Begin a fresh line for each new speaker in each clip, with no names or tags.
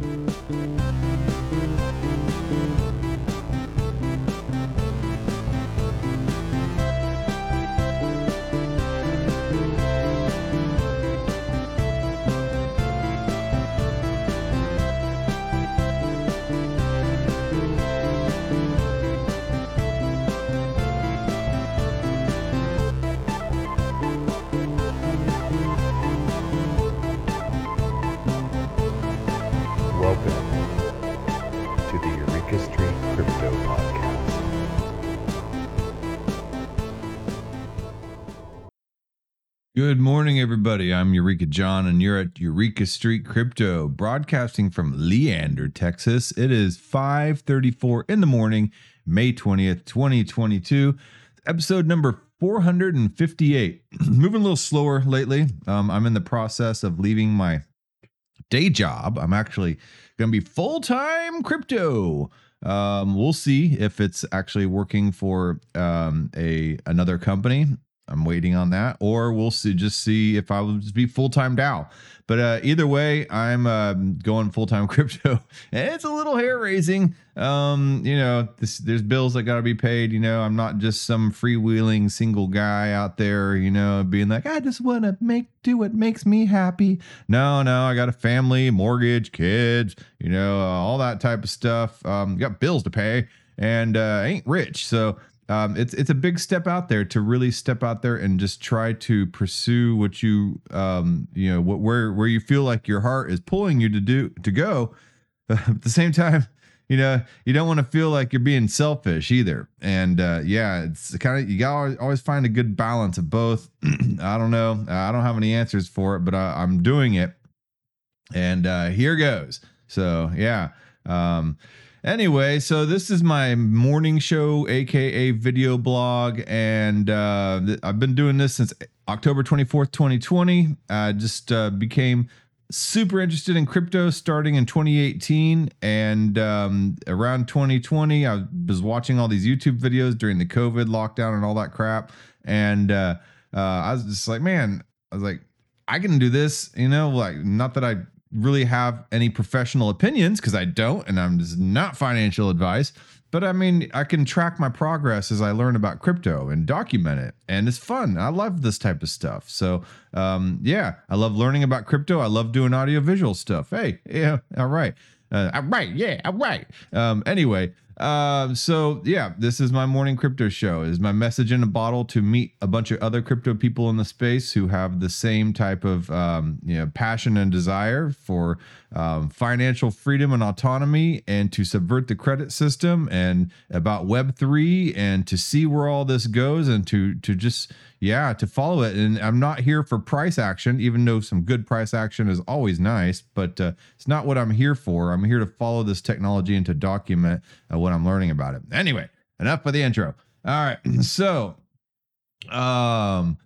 Welcome
Good morning, everybody. I'm Eureka John, and you're at Eureka Street Crypto, broadcasting from Leander, Texas. It is 5:34 in the morning, May 20th, 2022. Episode number 458. Moving a little slower lately. Um, I'm in the process of leaving my day job. I'm actually going to be full time crypto. Um, we'll see if it's actually working for um, a another company. I'm waiting on that, or we'll see just see if I will be full time DAO. But uh, either way, I'm um, going full time crypto. It's a little hair raising. Um, you know, this, there's bills that got to be paid. You know, I'm not just some freewheeling single guy out there. You know, being like, I just want to make do what makes me happy. No, no, I got a family, mortgage, kids. You know, uh, all that type of stuff. Um, got bills to pay, and uh, ain't rich. So um, it's it's a big step out there to really step out there and just try to pursue what you um, you know what where where you feel like your heart is pulling you to do to go. at the same time, you know you don't want to feel like you're being selfish either. And uh, yeah, it's kind of you got always, find a good balance of both. I don't know. I don't have any answers for it, but I, I'm doing it. And uh, here goes. So yeah. Um, Anyway, so this is my morning show, aka video blog, and uh, th- I've been doing this since October 24th, 2020. I just uh, became super interested in crypto starting in 2018 and um, around 2020 i was watching all these youtube videos during the covid lockdown and all that crap and uh, uh, i was just like man i was like i can do this you know like not that i really have any professional opinions because I don't, and I'm just not financial advice. But I mean, I can track my progress as I learn about crypto and document it, and it's fun. I love this type of stuff. So, um, yeah, I love learning about crypto. I love doing audio visual stuff. Hey, yeah, all right, uh, all right, yeah, all right. Um, anyway, um, so yeah, this is my morning crypto show. Is my message in a bottle to meet a bunch of other crypto people in the space who have the same type of um, you know passion and desire for um, financial freedom and autonomy, and to subvert the credit system, and about Web three, and to see where all this goes, and to to just yeah to follow it. And I'm not here for price action, even though some good price action is always nice, but uh, it's not what I'm here for. I'm here to follow this technology and to document uh, what I'm learning about it. Anyway, enough for the intro. All right, so um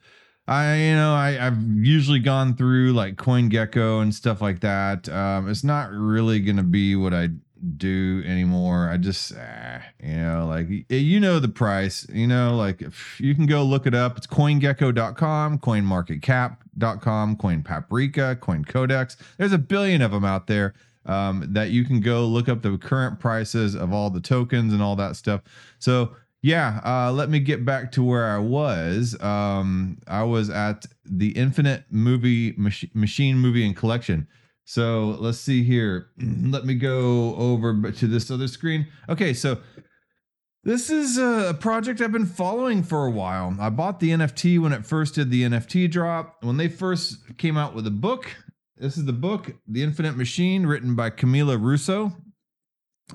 I you know I I've usually gone through like CoinGecko and stuff like that. Um, it's not really gonna be what I do anymore. I just ah, you know like you know the price. You know like if you can go look it up. It's CoinGecko.com, CoinMarketCap.com, CoinPaprika, CoinCodex. There's a billion of them out there. Um, that you can go look up the current prices of all the tokens and all that stuff. So yeah, uh, let me get back to where I was. Um, I was at the Infinite Movie Mach- Machine Movie and Collection. So let's see here. let me go over to this other screen. Okay, so this is a project I've been following for a while. I bought the NFT when it first did the NFT drop. When they first came out with a book, this is the book, The Infinite Machine, written by Camila Russo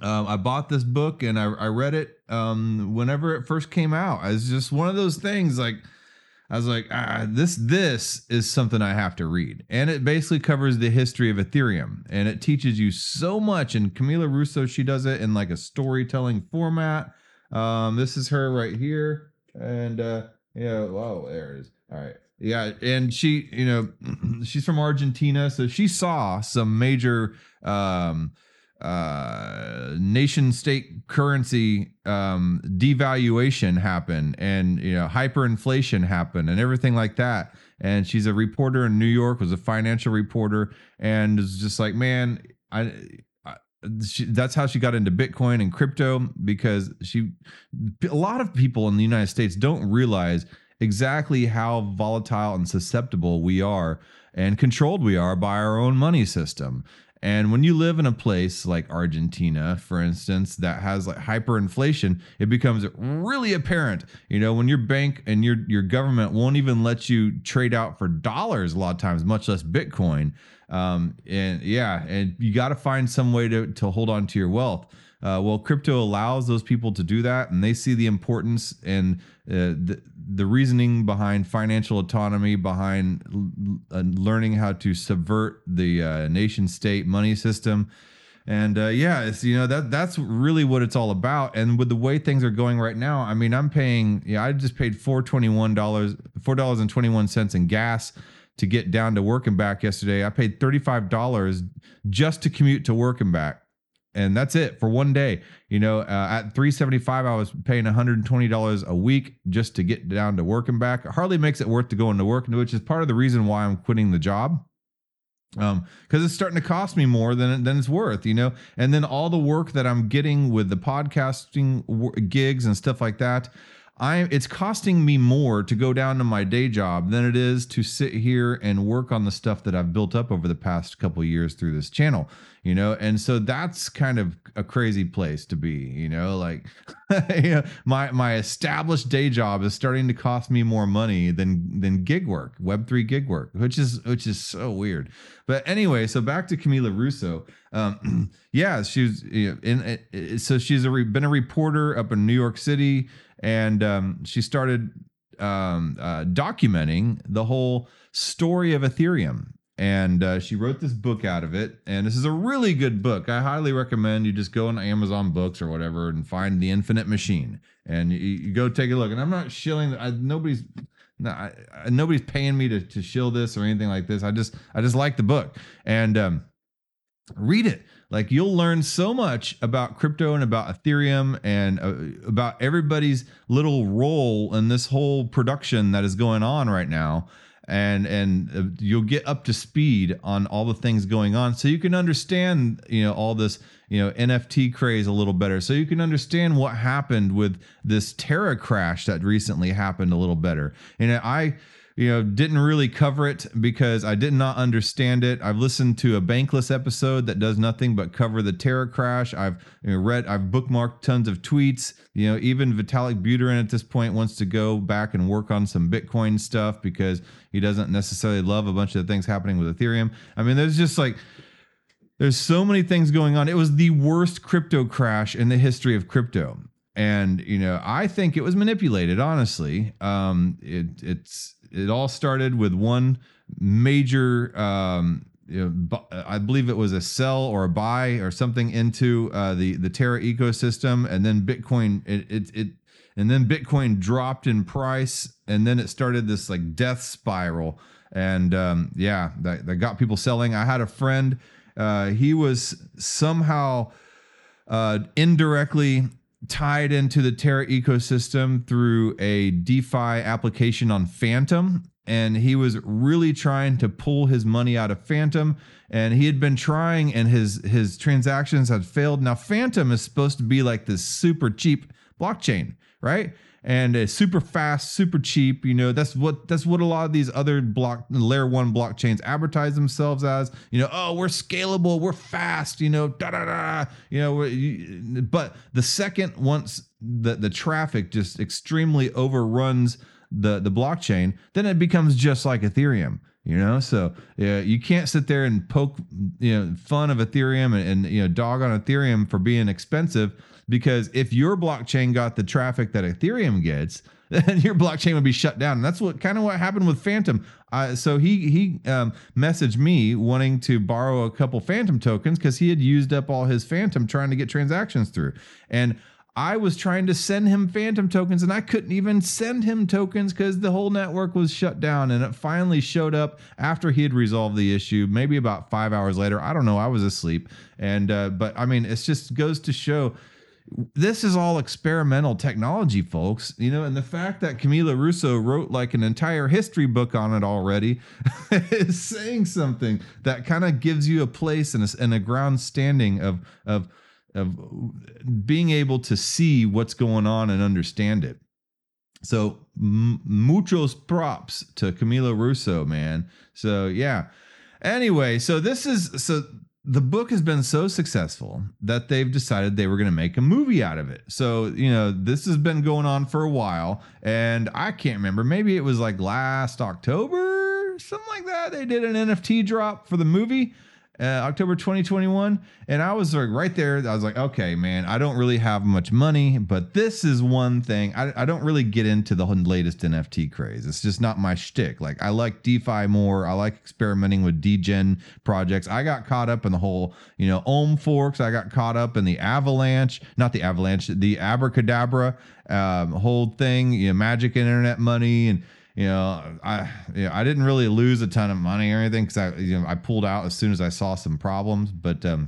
um, I bought this book and I, I read it um, whenever it first came out. It's just one of those things like I was like, ah, this this is something I have to read, and it basically covers the history of Ethereum, and it teaches you so much. And Camila Russo, she does it in like a storytelling format. Um, this is her right here, and uh, yeah, wow, there it is. All right, yeah, and she, you know, she's from Argentina, so she saw some major um uh nation state currency um devaluation happen and you know hyperinflation happen and everything like that. And she's a reporter in New York was a financial reporter and is just like man I, she, that's how she got into Bitcoin and crypto because she a lot of people in the United States don't realize exactly how volatile and susceptible we are and controlled we are by our own money system. And when you live in a place like Argentina, for instance, that has like hyperinflation, it becomes really apparent. You know, when your bank and your your government won't even let you trade out for dollars a lot of times, much less Bitcoin. Um, and yeah, and you got to find some way to to hold on to your wealth. Uh, well, crypto allows those people to do that, and they see the importance and uh, the the reasoning behind financial autonomy, behind uh, learning how to subvert the uh, nation state money system. And uh, yeah, it's you know that that's really what it's all about. And with the way things are going right now, I mean, I'm paying. Yeah, I just paid four twenty one dollars, four dollars and twenty one cents in gas to get down to work and back yesterday. I paid thirty five dollars just to commute to work and back and that's it for one day. You know, uh, at 375, I was paying $120 a week just to get down to work and back. It hardly makes it worth to go into work, which is part of the reason why I'm quitting the job. Um, because it's starting to cost me more than than it's worth, you know. And then all the work that I'm getting with the podcasting gigs and stuff like that, I it's costing me more to go down to my day job than it is to sit here and work on the stuff that I've built up over the past couple years through this channel, you know. And so that's kind of a crazy place to be, you know, like you know, my my established day job is starting to cost me more money than than gig work, web3 gig work, which is which is so weird. But anyway, so back to Camila Russo. Um, yeah, she's you know, in so she's a, been a reporter up in New York City and um, she started um, uh, documenting the whole story of Ethereum. And uh, she wrote this book out of it. And this is a really good book. I highly recommend you just go on Amazon Books or whatever and find The Infinite Machine. And you, you go take a look. And I'm not shilling, I, nobody's. No, I, nobody's paying me to, to shill this or anything like this. I just I just like the book and um, read it like you'll learn so much about crypto and about Ethereum and uh, about everybody's little role in this whole production that is going on right now. And and uh, you'll get up to speed on all the things going on, so you can understand, you know, all this, you know, NFT craze a little better. So you can understand what happened with this Terra crash that recently happened a little better. And I, you know, didn't really cover it because I did not understand it. I've listened to a Bankless episode that does nothing but cover the Terra crash. I've you know, read, I've bookmarked tons of tweets. You know, even Vitalik Buterin at this point wants to go back and work on some Bitcoin stuff because he doesn't necessarily love a bunch of the things happening with Ethereum. I mean, there's just like, there's so many things going on. It was the worst crypto crash in the history of crypto and you know i think it was manipulated honestly um it it's it all started with one major um, you know, I believe it was a sell or a buy or something into uh, the the Terra ecosystem, and then Bitcoin it, it, it and then Bitcoin dropped in price, and then it started this like death spiral, and um, yeah, that, that got people selling. I had a friend, uh, he was somehow uh, indirectly tied into the Terra ecosystem through a DeFi application on Fantom. And he was really trying to pull his money out of Fantom. And he had been trying, and his his transactions had failed. Now, Fantom is supposed to be like this super cheap blockchain, right? and it's super fast, super cheap. You know, that's what that's what a lot of these other block layer one blockchains advertise themselves as. You know, oh, we're scalable, we're fast. You know, da da da. You know, but the second once the the traffic just extremely overruns the the blockchain, then it becomes just like Ethereum you know so yeah you can't sit there and poke you know fun of ethereum and, and, you know dog on ethereum for being expensive because if your blockchain got the traffic that ethereum gets then your blockchain would be shut down and that's what kind of what happened with Fantom. uh, so he he um, messaged me wanting to borrow a couple Fantom tokens because he had used up all his Fantom trying to get transactions through and I was trying to send him Fantom tokens and I couldn't even send him tokens because the whole network was shut down. And it finally showed up after he had resolved the issue, maybe about five hours later. I don't know. I was asleep. And, uh, but I mean, it just goes to show this is all experimental technology, folks. You know, and the fact that Camila Russo wrote like an entire history book on it already is saying something that kind of gives you a place and a, and a ground standing of of of being able to see what's going on and understand it. So m- muchos props to Camila Russo, man. So yeah. Anyway, so this is so the book has been so successful that they've decided they were going to make a movie out of it. So, you know, this has been going on for a while and I can't remember, maybe it was like last October, something like that. They did an NFT drop for the movie uh, October 2021. And I was like right there. I was like, okay, man, I don't really have much money, but this is one thing. I, I don't really get into the latest NFT craze. It's just not my shtick. Like, I like DeFi more. I like experimenting with degen projects. I got caught up in the whole, you know, Ohm forks. I got caught up in the Avalanche, not the Avalanche, the Abracadabra um, whole thing, you know, magic internet money and, you know, I know, I didn't really lose a ton of money or anything because I you know I pulled out as soon as I saw some problems, but um,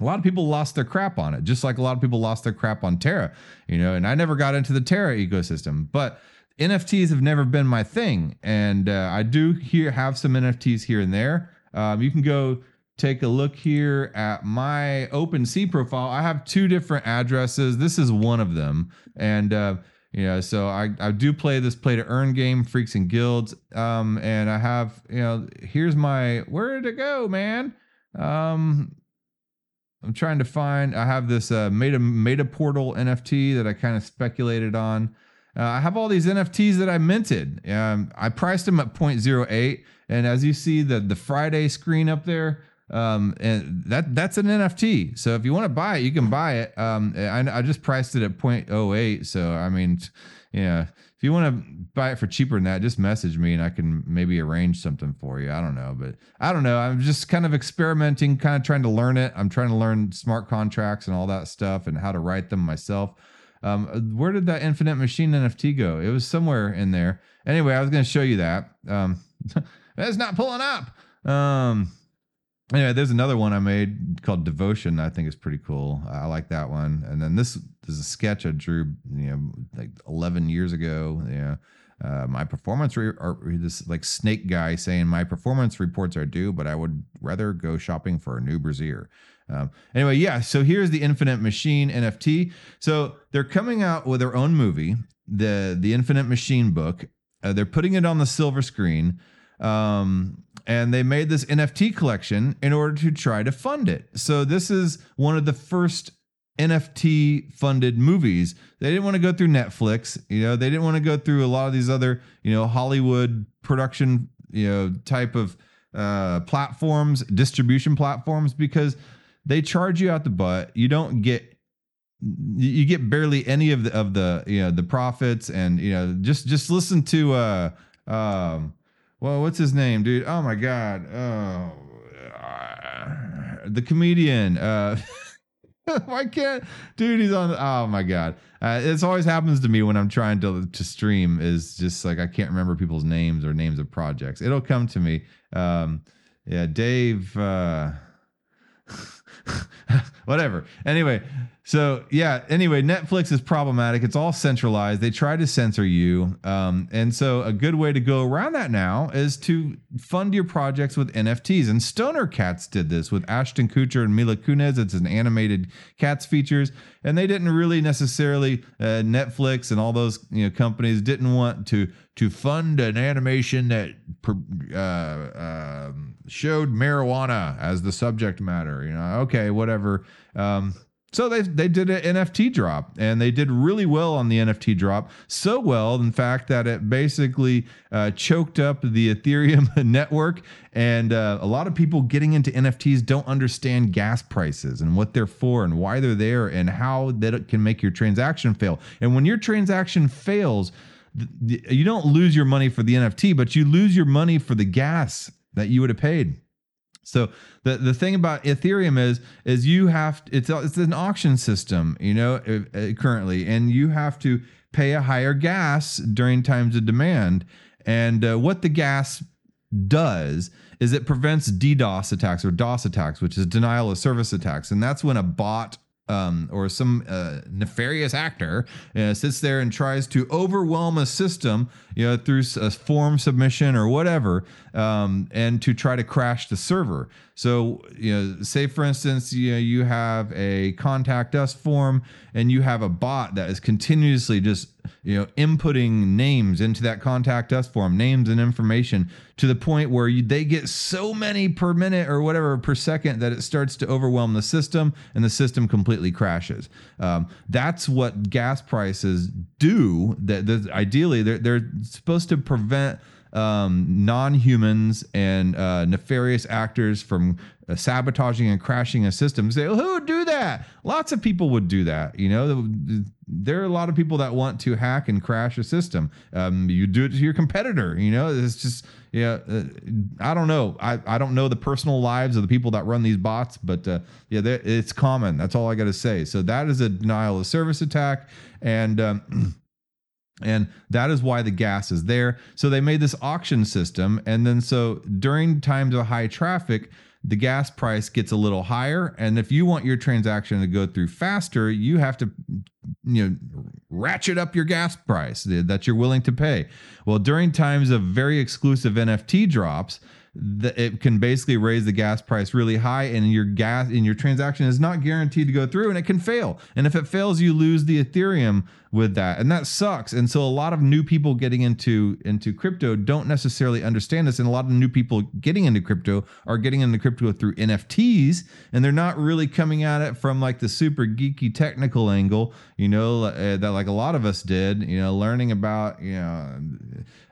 a lot of people lost their crap on it, just like a lot of people lost their crap on Terra. You know, and I never got into the Terra ecosystem, but NFTs have never been my thing, and uh, I do here have some NFTs here and there. Um, you can go take a look here at my OpenSea profile. I have two different addresses. This is one of them, and uh, you know so i i do play this play to earn game freaks and guilds um and i have you know here's my where to go man? Um i'm trying to find i have this uh meta meta portal nft that i kind of speculated on. Uh, i have all these nfts that i minted. Um i priced them at 0.08 and as you see the the friday screen up there um, and that that's an NFT. So if you want to buy it, you can buy it. Um, I, I just priced it at 0.08. So I mean, yeah, if you want to buy it for cheaper than that, just message me and I can maybe arrange something for you. I don't know, but I don't know. I'm just kind of experimenting, kind of trying to learn it. I'm trying to learn smart contracts and all that stuff and how to write them myself. Um, where did that infinite machine NFT go? It was somewhere in there. Anyway, I was going to show you that. Um, it's not pulling up. Um, anyway, there's another one I made called Devotion. I think is pretty cool. I like that one. And then this, is a sketch I drew, you know, like 11 years ago. Yeah. Uh, my performance re- or this like snake guy saying my performance reports are due, but I would rather go shopping for a new brazier. Um, anyway, yeah. So here's the Infinite Machine NFT. So they're coming out with their own movie, the the Infinite Machine book. Uh, they're putting it on the silver screen. Um, and they made this NFT collection in order to try to fund it. So this is one of the first NFT funded movies. They didn't want to go through Netflix, you know, they didn't want to go through a lot of these other, you know, Hollywood production, you know, type of uh platforms, distribution platforms because they charge you out the butt. You don't get you get barely any of the of the you know the profits and you know just just listen to uh um well, what's his name, dude? Oh my god. Oh, uh, the comedian. Uh, why can't, dude? He's on. Oh my god. Uh, this always happens to me when I'm trying to to stream. Is just like I can't remember people's names or names of projects. It'll come to me. Um, yeah, Dave. Uh, whatever. Anyway, so yeah. Anyway, Netflix is problematic. It's all centralized. They try to censor you, um, and so a good way to go around that now is to fund your projects with NFTs. And Stoner Cats did this with Ashton Kutcher and Mila Kunis. It's an animated cats features, and they didn't really necessarily uh, Netflix and all those you know companies didn't want to to fund an animation that uh, uh, showed marijuana as the subject matter. You know, okay, whatever. Um, so they they did an NFT drop and they did really well on the NFT drop. So well, in fact, that it basically uh, choked up the Ethereum network. And uh, a lot of people getting into NFTs don't understand gas prices and what they're for and why they're there and how that can make your transaction fail. And when your transaction fails, you don't lose your money for the NFT, but you lose your money for the gas that you would have paid. So the the thing about Ethereum is is you have it's it's an auction system, you know, uh, uh, currently, and you have to pay a higher gas during times of demand. And uh, what the gas does is it prevents DDoS attacks or DOS attacks, which is denial of service attacks, and that's when a bot um, or some uh, nefarious actor uh, sits there and tries to overwhelm a system, you know, through a form submission or whatever, um, and to try to crash the server. So, you know, say for instance, you know, you have a contact us form, and you have a bot that is continuously just you know inputting names into that contact us form names and information to the point where you, they get so many per minute or whatever per second that it starts to overwhelm the system and the system completely crashes. Um, that's what gas prices do. That, that ideally they're, they're supposed to prevent um, non-humans and uh, nefarious actors from uh, sabotaging and crashing a system. Say, well, who would do that? Lots of people would do that. You know, there are a lot of people that want to hack and crash a system. Um, you do it to your competitor. You know, it's just yeah. Uh, I don't know. I, I don't know the personal lives of the people that run these bots, but uh, yeah, it's common. That's all I got to say. So that is a denial of service attack, and. Um, And that is why the gas is there. So they made this auction system. And then so during times of high traffic, the gas price gets a little higher. And if you want your transaction to go through faster, you have to, you know, ratchet up your gas price that you're willing to pay. Well, during times of very exclusive NFT drops, the, it can basically raise the gas price really high and your gas and your transaction is not guaranteed to go through and it can fail. And if it fails you lose the ethereum with that. And that sucks. And so a lot of new people getting into into crypto don't necessarily understand this and a lot of new people getting into crypto are getting into crypto through nfts and they're not really coming at it from like the super geeky technical angle you know uh, that like a lot of us did you know learning about you know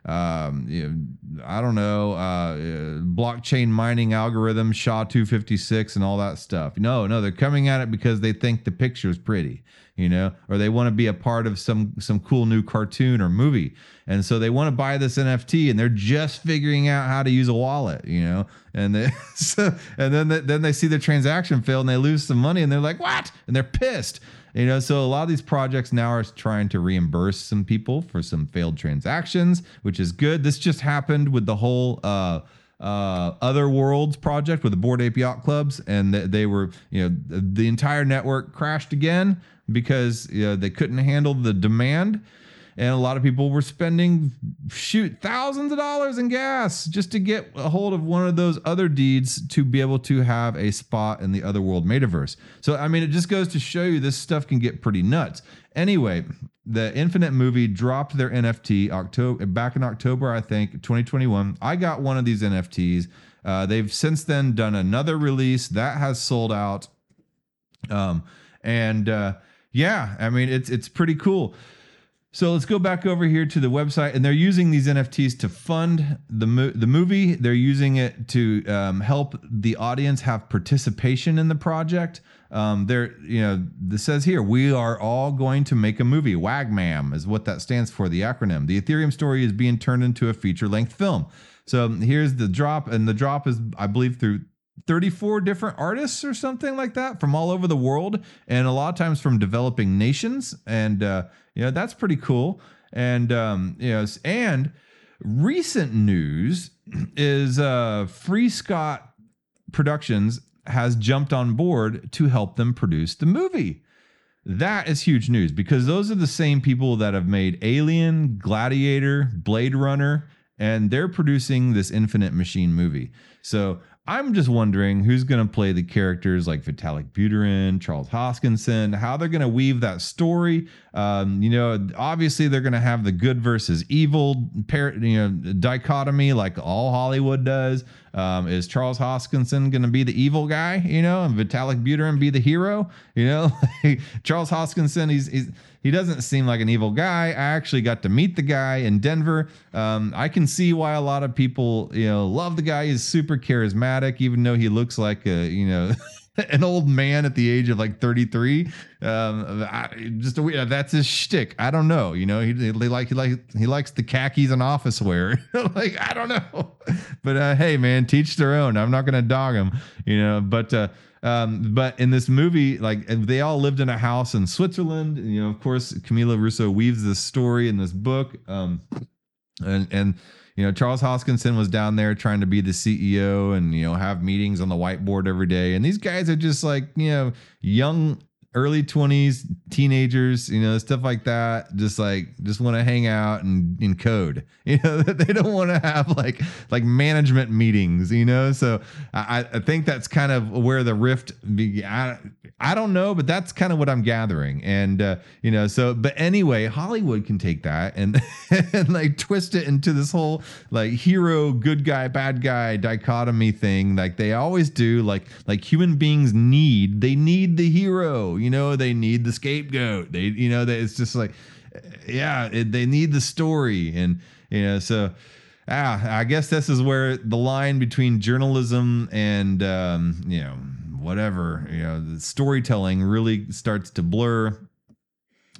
um, you know, I don't know, uh, uh, blockchain mining algorithm, SHA 256, and all that stuff. No, no, they're coming at it because they think the picture's pretty, you know, or they want to be a part of some some cool new cartoon or movie, and so they want to buy this NFT, and they're just figuring out how to use a wallet, you know, and they so, and then they, then they see the transaction fail and they lose some money, and they're like, what? And they're pissed. You know, so a lot of these projects now are trying to reimburse some people for some failed transactions, which is good. This just happened with the whole uh, uh, Other Worlds project with the Bored Ape Yacht Clubs, and th- they were, you know, the, entire network crashed again because you know, they couldn't handle the demand. And a lot of people were spending, shoot, thousands of dollars in gas just to get a hold of one of those other deeds to be able to have a spot in the other world metaverse. So, I mean, it just goes to show you this stuff can get pretty nuts. Anyway, the Infinite movie dropped their NFT October back in October, I think, 2021. I got one of these NFTs. Uh, they've since then done another release that has sold out. Um, and uh, yeah, I mean, it's it's pretty cool. So let's go back over here to the website, and they're using these NFTs to fund the mo- the movie. They're using it to um, help the audience have participation in the project. Um, they're you know this says here we are all going to make a movie. WAGMAM is what that stands for, the acronym. The Ethereum story is being turned into a feature length film. So here's the drop, and the drop is I believe through 34 different artists or something like that from all over the world and a lot of times from developing nations and uh you know that's pretty cool and um and recent news is uh free scott productions has jumped on board to help them produce the movie that is huge news because those are the same people that have made Alien, Gladiator, Blade Runner, and they're producing this Infinite Machine movie. So I'm just wondering who's going to play the characters like Vitalik Buterin, Charles Hoskinson, how they're going to weave that story. Um, you know, obviously they're going to have the good versus evil par- you know, dichotomy like all Hollywood does. Um, is Charles Hoskinson going to be the evil guy, you know, and Vitalik Buterin be the hero? You know, Charles Hoskinson, he's, he's he doesn't seem like an evil guy. I actually got to meet the guy in Denver. Um, I can see why a lot of people, you know, love the guy. He's super charismatic, even though he looks like a, you know, an old man at the age of like 33. Um, I, just a, weird- that's his shtick. I don't know. You know, he, he like he like he likes the khakis and office wear. like I don't know, but uh, hey, man, teach their own. I'm not gonna dog him. You know, but. Uh, um, but in this movie, like they all lived in a house in Switzerland. And, you know, of course, Camila Russo weaves this story in this book. Um, and and you know Charles Hoskinson was down there trying to be the CEO and you know have meetings on the whiteboard every day. And these guys are just like you know young early 20s teenagers you know stuff like that. Just like just want to hang out and, and code. You know they don't want to have like like management meetings you know? So i i think that's kind of where the rift be, I, I don't know but that's kind of what i'm gathering. And uh you know so but anyway hollywood can take that and and like twist it into this whole like hero good guy bad guy dichotomy thing. Like they always do like like human beings need they need the hero you know they need the scapegoat. They you know it's just like yeah it, they need the story. And you know so ah i guess this is where the line between journalism and um you know whatever you know the storytelling really starts to blur.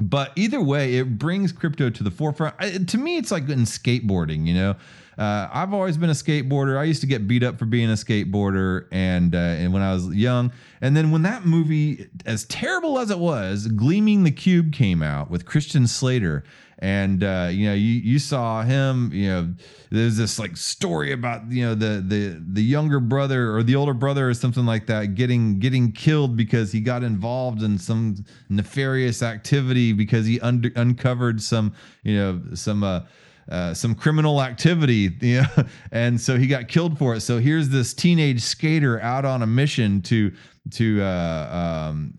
But either way it brings crypto to the forefront. I, to me it's like in skateboarding you know uh, I've always been a skateboarder. I used to get beat up for being a skateboarder, and uh, and when I was young, and then when that movie, as terrible as it was, Gleaming the Cube came out with Christian Slater, and uh, you know you you saw him. You know, there's this like story about you know the the the younger brother or the older brother or something like that getting getting killed because he got involved in some nefarious activity because he under, uncovered some you know some. Uh, uh, some criminal activity, and so he got killed for it. So here's this teenage skater out on a mission to to uh, um,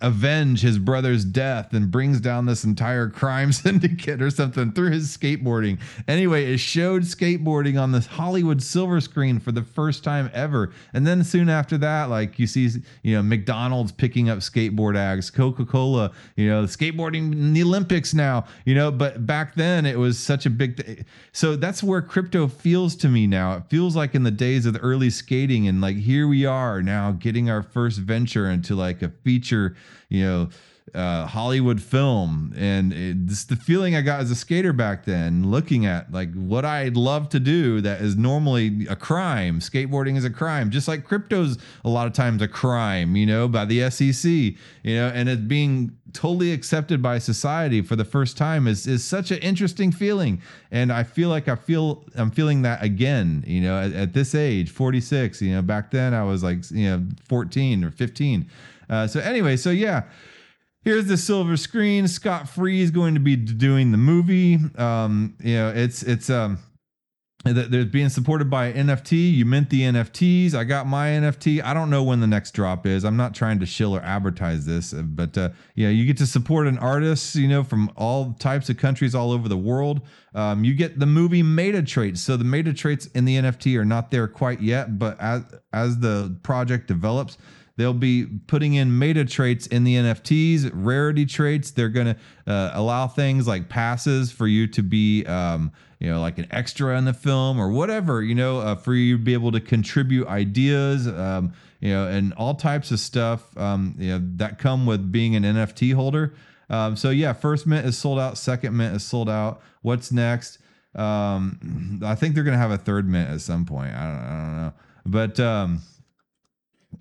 avenge his brother's death and brings down this entire crime syndicate or something through his skateboarding. Anyway, it showed skateboarding on this Hollywood silver screen for the first time ever. And then soon after that, like you see, you know, McDonald's picking up skateboard acts, Coca Cola, you know, skateboarding in the Olympics now, you know, but back then it was such a big. Th- so that's where crypto feels to me now. It feels like in the days of the early skating, and like here we are now getting our first first venture into like a feature, you know, uh, Hollywood film, and it's the feeling I got as a skater back then, looking at like what I'd love to do that is normally a crime. Skateboarding is a crime, just like crypto's a lot of times a crime, you know, by the SEC, you know, and it being totally accepted by society for the first time is is such an interesting feeling, and I feel like I feel I'm feeling that again, you know, at, at this age, 46, you know, back then I was like, you know, 14 or 15. Uh, so anyway, so yeah here's the silver screen. Scott Free is going to be doing the movie. Um, you know, it's it's um they're being supported by NFT. You mint the NFTs. I got my NFT. I don't know when the next drop is. I'm not trying to shill or advertise this, uh, but uh, yeah, you get to support an artist, you know, from all types of countries all over the world. Um, you get the movie meta traits. So the meta traits in the NFT are not there quite yet, but as as the project develops, They'll be putting in meta traits in the NFTs, rarity traits. They're going to uh, allow things like passes for you to be, um, you know, like an extra in the film or whatever, you know, uh, for you to be able to contribute ideas, um, you know, and all types of stuff, um, you know, that come with being an NFT holder. Um, so yeah, first mint is sold out. Second mint is sold out. What's next? Um, I think they're gonna have a third mint at some point. I don't, I don't know, but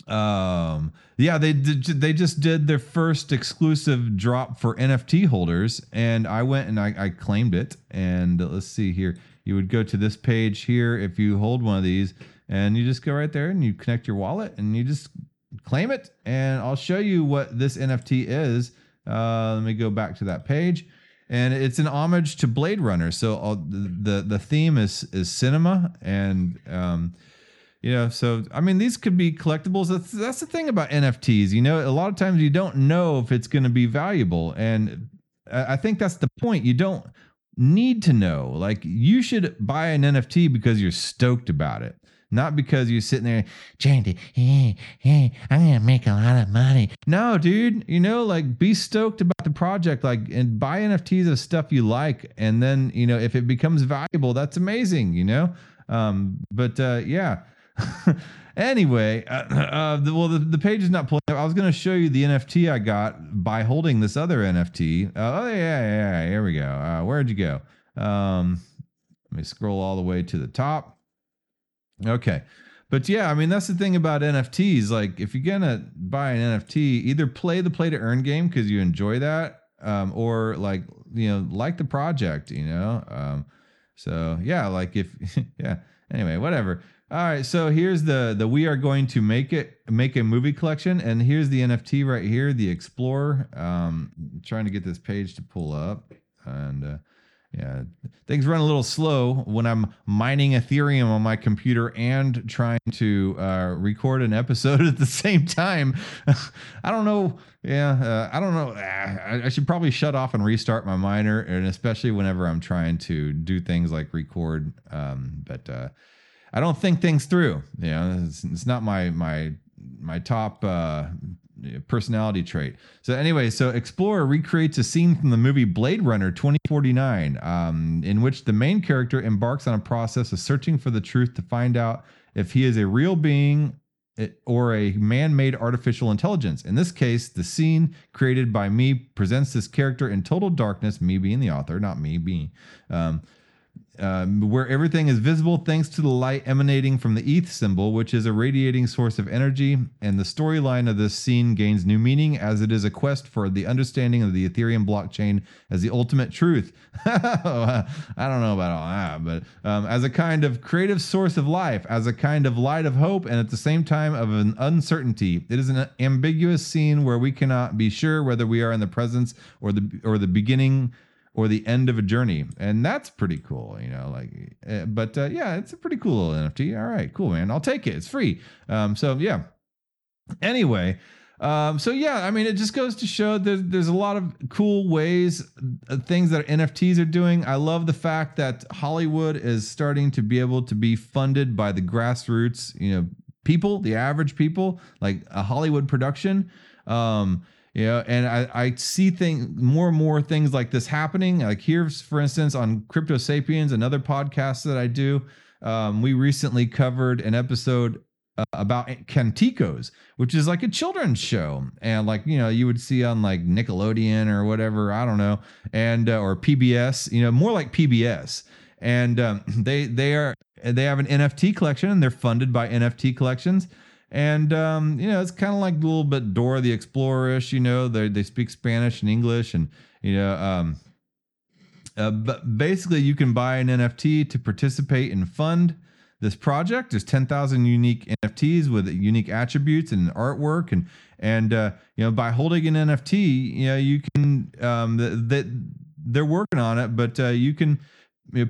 um, yeah they did they just did their first exclusive drop for nft holders and i went and i, I claimed it. And let's see here. You would go to this page here if you hold one of these and you just go right there and you connect your wallet and you just claim it. And i'll show you what this nft is. Uh, let me go back to that page. And it's an homage to blade runner. So uh, the the theme is is cinema. And um you know so i mean these could be collectibles that's that's the thing about nfts you know a lot of times you don't know if it's going to be valuable and i think that's the point you don't need to know like you should buy an nft because you're stoked about it not because you're sitting there, Jandy, hey, hey, I'm gonna make a lot of money. No, dude, you know, like be stoked about the project, like and buy NFTs of stuff you like, and then you know if it becomes valuable, that's amazing, you know. Um, but uh, yeah, anyway, uh, uh, the, well, the, the page is not up. I was going to show you the NFT I got by holding this other NFT. Uh, oh, yeah, yeah, yeah. Here we go. Uh, where'd you go? Um, let me scroll all the way to the top. Okay. But yeah, I mean, that's the thing about NFTs. Like, if you're going to buy an NFT, either play the play to earn game because you enjoy that, um, or like, you know, like the project, you know? Um, so yeah, like if, yeah, anyway, whatever. All right, so here's the the we are going to make it make a movie collection, and here's the NFT right here, the Explorer. Um, trying to get this page to pull up, and uh, yeah, things run a little slow when I'm mining Ethereum on my computer and trying to uh, record an episode at the same time. I don't know. Yeah, uh, I don't know. Ah, I, I should probably shut off and restart my miner, and especially whenever I'm trying to do things like record. Um, but uh, I don't think things through. You know, it's, it's not my my my top uh, personality trait. So anyway, so Explorer recreates a scene from the movie Blade Runner 2049, um, in which the main character embarks on a process of searching for the truth to find out if he is a real being eh, or a man-made artificial intelligence. In this case, the scene created by me presents this character in total darkness, me being the author, not me being. Um, um, where everything is visible thanks to the light emanating from the ETH symbol, which is a radiating source of energy. And the storyline of this scene gains new meaning as it is a quest for the understanding of the Ethereum blockchain as the ultimate truth. I don't know about all that, but um, as a kind of creative source of life, as a kind of light of hope, and at the same time of an uncertainty. It is an ambiguous scene where we cannot be sure whether we are in the presence or the or the beginning or the end of a journey. And that's pretty cool you know like uh, but uh, yeah it's a pretty cool nft all right cool man. I'll take it. It's free. Um, so yeah. Anyway um, so yeah i mean it just goes to show that there's a lot of cool ways uh, things that nfts are doing. I love the fact that hollywood is starting to be able to be funded by the grassroots you know people the average people like a hollywood production. Um, you know and i, I see things more and more things like this happening. Like here's for instance on crypto sapiens another podcast that i do um, we recently covered an episode uh, about canticos which is like a children's show. And like you know you would see on like nickelodeon or whatever i don't know and uh, or pbs you know more like pbs and um, they they are they have an nft collection and they're funded by nft collections and um, you know it's kind of like a little bit Dora the Explorer-ish. You know, they they speak Spanish and English, and you know, um, uh, but basically you can buy an NFT to participate and fund this project. There's 10,000 unique NFTs with unique attributes and artwork, and and uh, you know by holding an NFT, you know you can um, that they're working on it, but uh, you can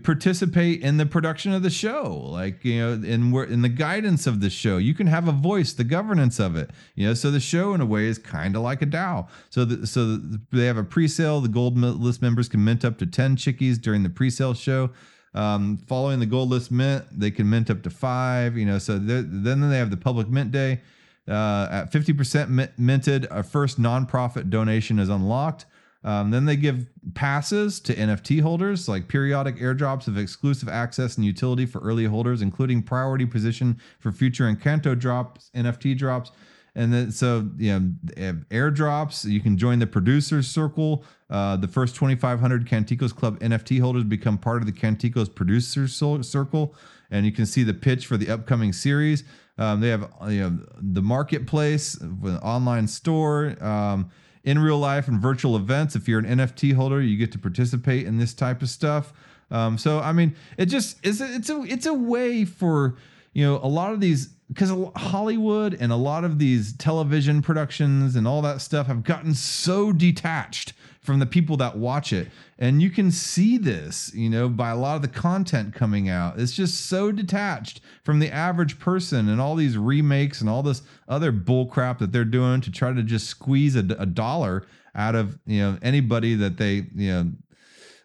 participate in the production of the show. Like you know in in the guidance of the show. You can have a voice the governance of it you know so the show in a way is kind of like a dao. So the, so they have a pre-sale. The gold list members can mint up to 10 chickies during the pre-sale show. Um, following the gold list mint they can mint up to five you know so then they have the public mint day. Uh, at 50% minted a first nonprofit donation is unlocked um, then they give passes to NFT holders, like periodic airdrops of exclusive access and utility for early holders, including priority position for future Encanto drops, NFT drops. And then, so, you know, airdrops, you can join the producers circle. Uh, the first 2,500 Canticos Club NFT holders become part of the Canticos producers circle. And you can see the pitch for the upcoming series. Um, they have, you know, the marketplace, with online store. Um, in real life and virtual events. If you're an NFT holder, you get to participate in this type of stuff. Um, so I mean, it just it's a, it's a it's a way for you know a lot of these because Hollywood and a lot of these television productions and all that stuff have gotten so detached from the people that watch it. And you can see this, you know, by a lot of the content coming out. It's just so detached from the average person and all these remakes and all this other bullcrap that they're doing to try to just squeeze a, a dollar out of, you know, anybody that they, you know,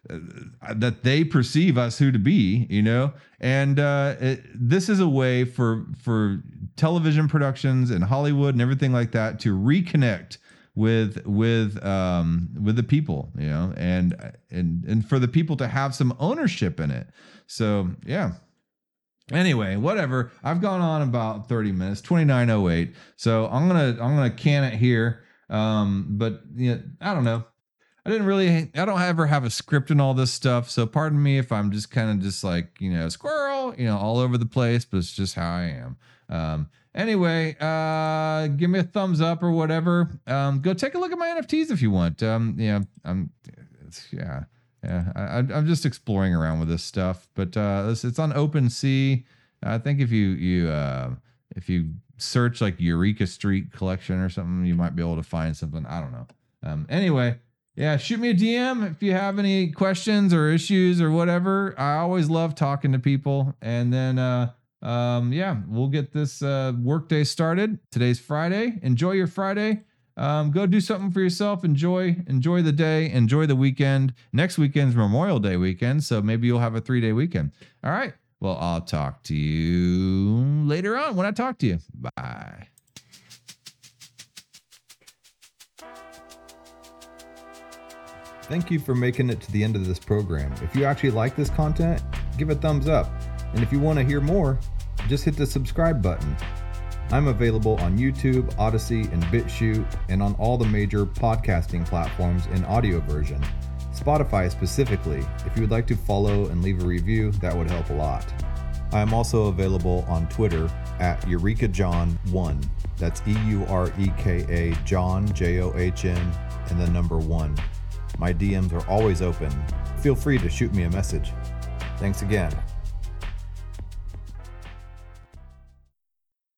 uh, that they perceive us who to be, you know, and uh, it, this is a way for for television productions and Hollywood and everything like that to reconnect with with um with the people you know and and and for the people to have some ownership in it. So yeah. Anyway whatever. I've gone on about 30 minutes 2908 so i'm gonna i'm gonna can it here. Um but you know, i don't know. I didn't really i don't ever have a script and all this stuff. So pardon me if i'm just kind of just like you know squirrel you know all over the place but it's just how i am um Anyway, uh, give me a thumbs up or whatever. Um, go take a look at my NFTs if you want. Um, yeah, I'm, yeah, yeah. I, am just exploring around with this stuff, but uh, it's, it's on OpenSea. I think if you you uh, if you search like Eureka Street Collection or something, you might be able to find something. I don't know. Um, anyway, yeah, shoot me a DM if you have any questions or issues or whatever. I always love talking to people. And then, uh, um, yeah, we'll get this uh, workday started. Today's Friday. Enjoy your Friday. Um, go do something for yourself. Enjoy, enjoy the day. Enjoy the weekend. Next weekend's Memorial Day weekend, so maybe you'll have a three day weekend. All right. Well, I'll talk to you later on when I talk to you. Bye.
Thank you for making it to the end of this program. If you actually like this content, give a thumbs up. And if you want to hear more, just hit the subscribe button. I'm available on YouTube, Odysee, and BitChute, and on all the major podcasting platforms in audio version. Spotify specifically. If you would like to follow and leave a review, that would help a lot. I am also available on Twitter at EurekaJohn1. That's E U R E K A John J O H N and the number 1. My DMs are always open. Feel free to shoot me a message. Thanks again.